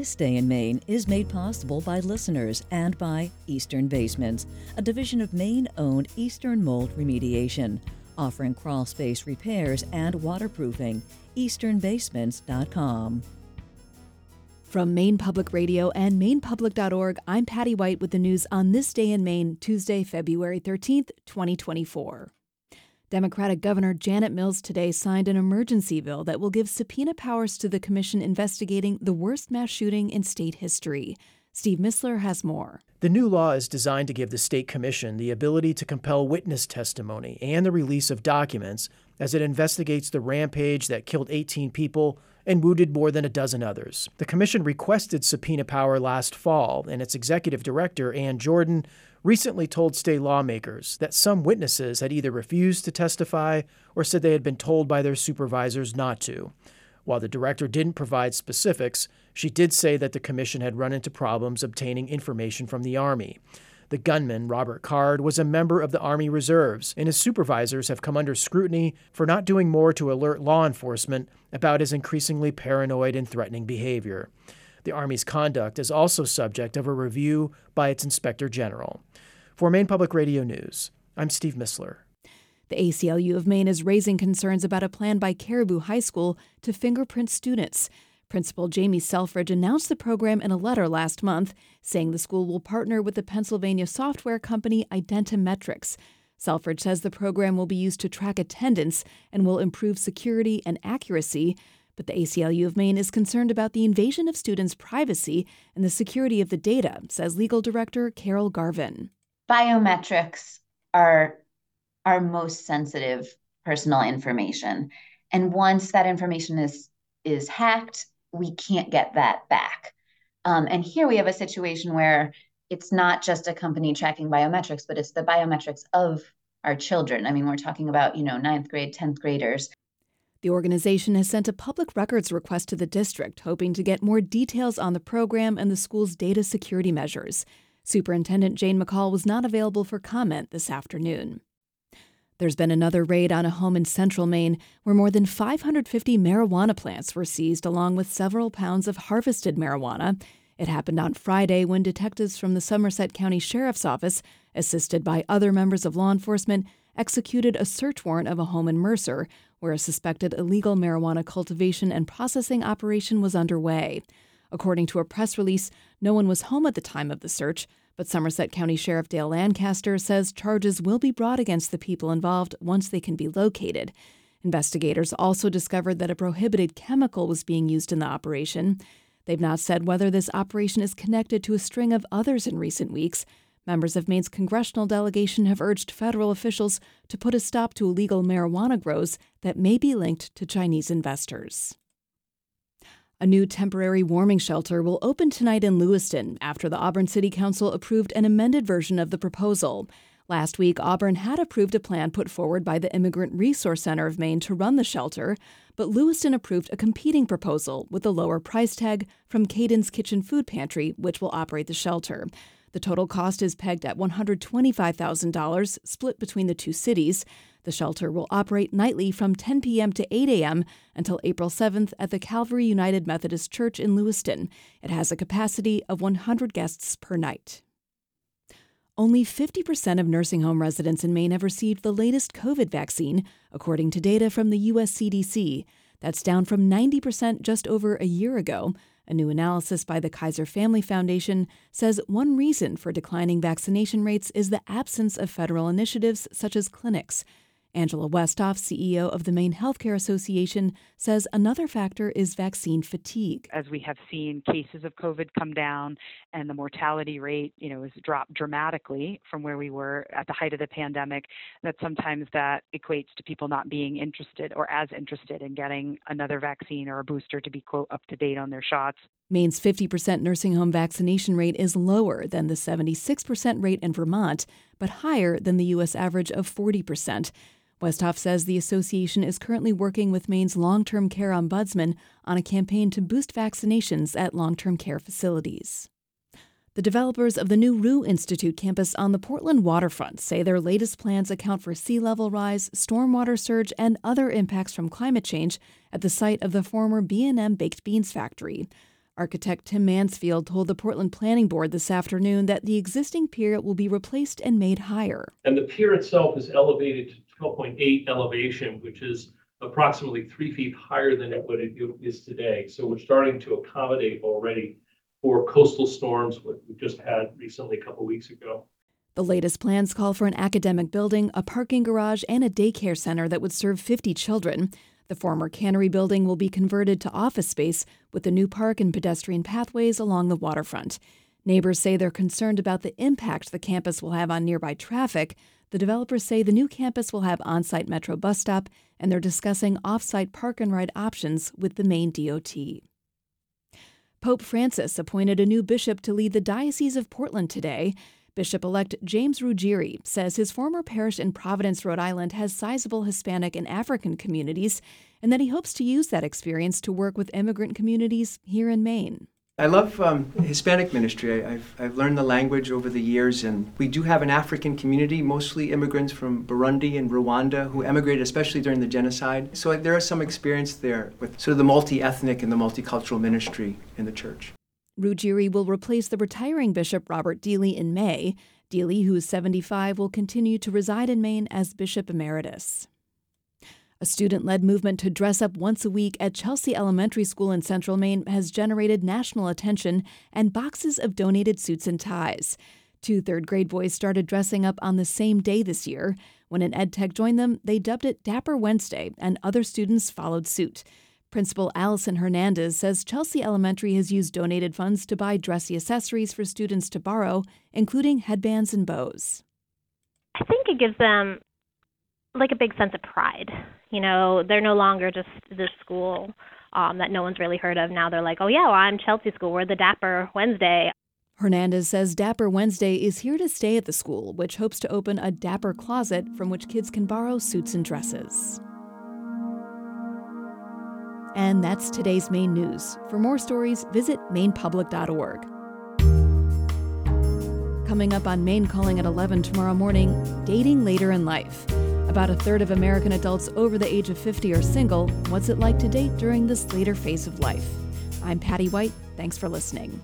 This Day in Maine is made possible by listeners and by Eastern Basements, a division of Maine owned Eastern Mold Remediation, offering crawl space repairs and waterproofing. EasternBasements.com. From Maine Public Radio and MainePublic.org, I'm Patty White with the news on this day in Maine, Tuesday, February 13th, 2024. Democratic Governor Janet Mills today signed an emergency bill that will give subpoena powers to the commission investigating the worst mass shooting in state history. Steve Mistler has more. The new law is designed to give the state commission the ability to compel witness testimony and the release of documents as it investigates the rampage that killed 18 people and wounded more than a dozen others. The commission requested subpoena power last fall, and its executive director, Ann Jordan, recently told state lawmakers that some witnesses had either refused to testify or said they had been told by their supervisors not to. While the director didn't provide specifics, she did say that the commission had run into problems obtaining information from the Army. The gunman, Robert Card, was a member of the Army Reserves, and his supervisors have come under scrutiny for not doing more to alert law enforcement about his increasingly paranoid and threatening behavior. The Army's conduct is also subject of a review by its Inspector General. For Maine Public Radio News, I'm Steve Mistler. The ACLU of Maine is raising concerns about a plan by Caribou High School to fingerprint students. Principal Jamie Selfridge announced the program in a letter last month, saying the school will partner with the Pennsylvania software company Identimetrics. Selfridge says the program will be used to track attendance and will improve security and accuracy. But the ACLU of Maine is concerned about the invasion of students' privacy and the security of the data, says legal director Carol Garvan biometrics are our most sensitive personal information. And once that information is is hacked, we can't get that back. Um, and here we have a situation where it's not just a company tracking biometrics, but it's the biometrics of our children. I mean, we're talking about, you know, ninth grade, 10th graders. The organization has sent a public records request to the district, hoping to get more details on the program and the school's data security measures. Superintendent Jane McCall was not available for comment this afternoon. There's been another raid on a home in central Maine where more than 550 marijuana plants were seized, along with several pounds of harvested marijuana. It happened on Friday when detectives from the Somerset County Sheriff's Office, assisted by other members of law enforcement, executed a search warrant of a home in Mercer where a suspected illegal marijuana cultivation and processing operation was underway. According to a press release, no one was home at the time of the search, but Somerset County Sheriff Dale Lancaster says charges will be brought against the people involved once they can be located. Investigators also discovered that a prohibited chemical was being used in the operation. They've not said whether this operation is connected to a string of others in recent weeks. Members of Maine's congressional delegation have urged federal officials to put a stop to illegal marijuana grows that may be linked to Chinese investors. A new temporary warming shelter will open tonight in Lewiston after the Auburn City Council approved an amended version of the proposal. Last week, Auburn had approved a plan put forward by the Immigrant Resource Center of Maine to run the shelter, but Lewiston approved a competing proposal with a lower price tag from Caden's Kitchen Food Pantry, which will operate the shelter. The total cost is pegged at $125,000, split between the two cities. The shelter will operate nightly from 10 p.m. to 8 a.m. until April 7th at the Calvary United Methodist Church in Lewiston. It has a capacity of 100 guests per night. Only 50% of nursing home residents in Maine have received the latest COVID vaccine, according to data from the U.S. CDC. That's down from 90% just over a year ago. A new analysis by the Kaiser Family Foundation says one reason for declining vaccination rates is the absence of federal initiatives such as clinics. Angela Westhoff, CEO of the Maine Healthcare Association, says another factor is vaccine fatigue. As we have seen cases of COVID come down and the mortality rate, you know, has dropped dramatically from where we were at the height of the pandemic, that sometimes that equates to people not being interested or as interested in getting another vaccine or a booster to be quote up to date on their shots. Maine's 50% nursing home vaccination rate is lower than the 76% rate in Vermont, but higher than the U.S. average of 40%. Westhoff says the association is currently working with Maine's long term care ombudsman on a campaign to boost vaccinations at long term care facilities. The developers of the new Roux Institute campus on the Portland waterfront say their latest plans account for sea level rise, stormwater surge, and other impacts from climate change at the site of the former B&M Baked Beans factory. Architect Tim Mansfield told the Portland Planning Board this afternoon that the existing pier will be replaced and made higher. And the pier itself is elevated 12.8 elevation, which is approximately three feet higher than it what it is today. So we're starting to accommodate already for coastal storms, what we just had recently a couple weeks ago. The latest plans call for an academic building, a parking garage, and a daycare center that would serve 50 children. The former cannery building will be converted to office space with a new park and pedestrian pathways along the waterfront. Neighbors say they're concerned about the impact the campus will have on nearby traffic. The developers say the new campus will have on site metro bus stop, and they're discussing off site park and ride options with the Maine DOT. Pope Francis appointed a new bishop to lead the Diocese of Portland today. Bishop elect James Ruggieri says his former parish in Providence, Rhode Island has sizable Hispanic and African communities, and that he hopes to use that experience to work with immigrant communities here in Maine. I love um, Hispanic ministry. I, have I've learned the language over the years, and we do have an African community, mostly immigrants from Burundi and Rwanda who emigrated, especially during the genocide. So there is some experience there with sort of the multi ethnic and the multicultural ministry in the church. Ruggieri will replace the retiring Bishop Robert Deeley in May. Deeley, who is 75, will continue to reside in Maine as Bishop Emeritus. A student led movement to dress up once a week at Chelsea Elementary School in central Maine has generated national attention and boxes of donated suits and ties. Two third grade boys started dressing up on the same day this year. When an ed tech joined them, they dubbed it Dapper Wednesday, and other students followed suit. Principal Allison Hernandez says Chelsea Elementary has used donated funds to buy dressy accessories for students to borrow, including headbands and bows. I think it gives them like a big sense of pride. You know, they're no longer just this school um, that no one's really heard of. Now they're like, oh, yeah, well, I'm Chelsea School. We're the Dapper Wednesday. Hernandez says Dapper Wednesday is here to stay at the school, which hopes to open a Dapper closet from which kids can borrow suits and dresses. And that's today's main news. For more stories, visit mainepublic.org. Coming up on Maine Calling at 11 tomorrow morning, dating later in life. About a third of American adults over the age of 50 are single. What's it like to date during this later phase of life? I'm Patty White. Thanks for listening.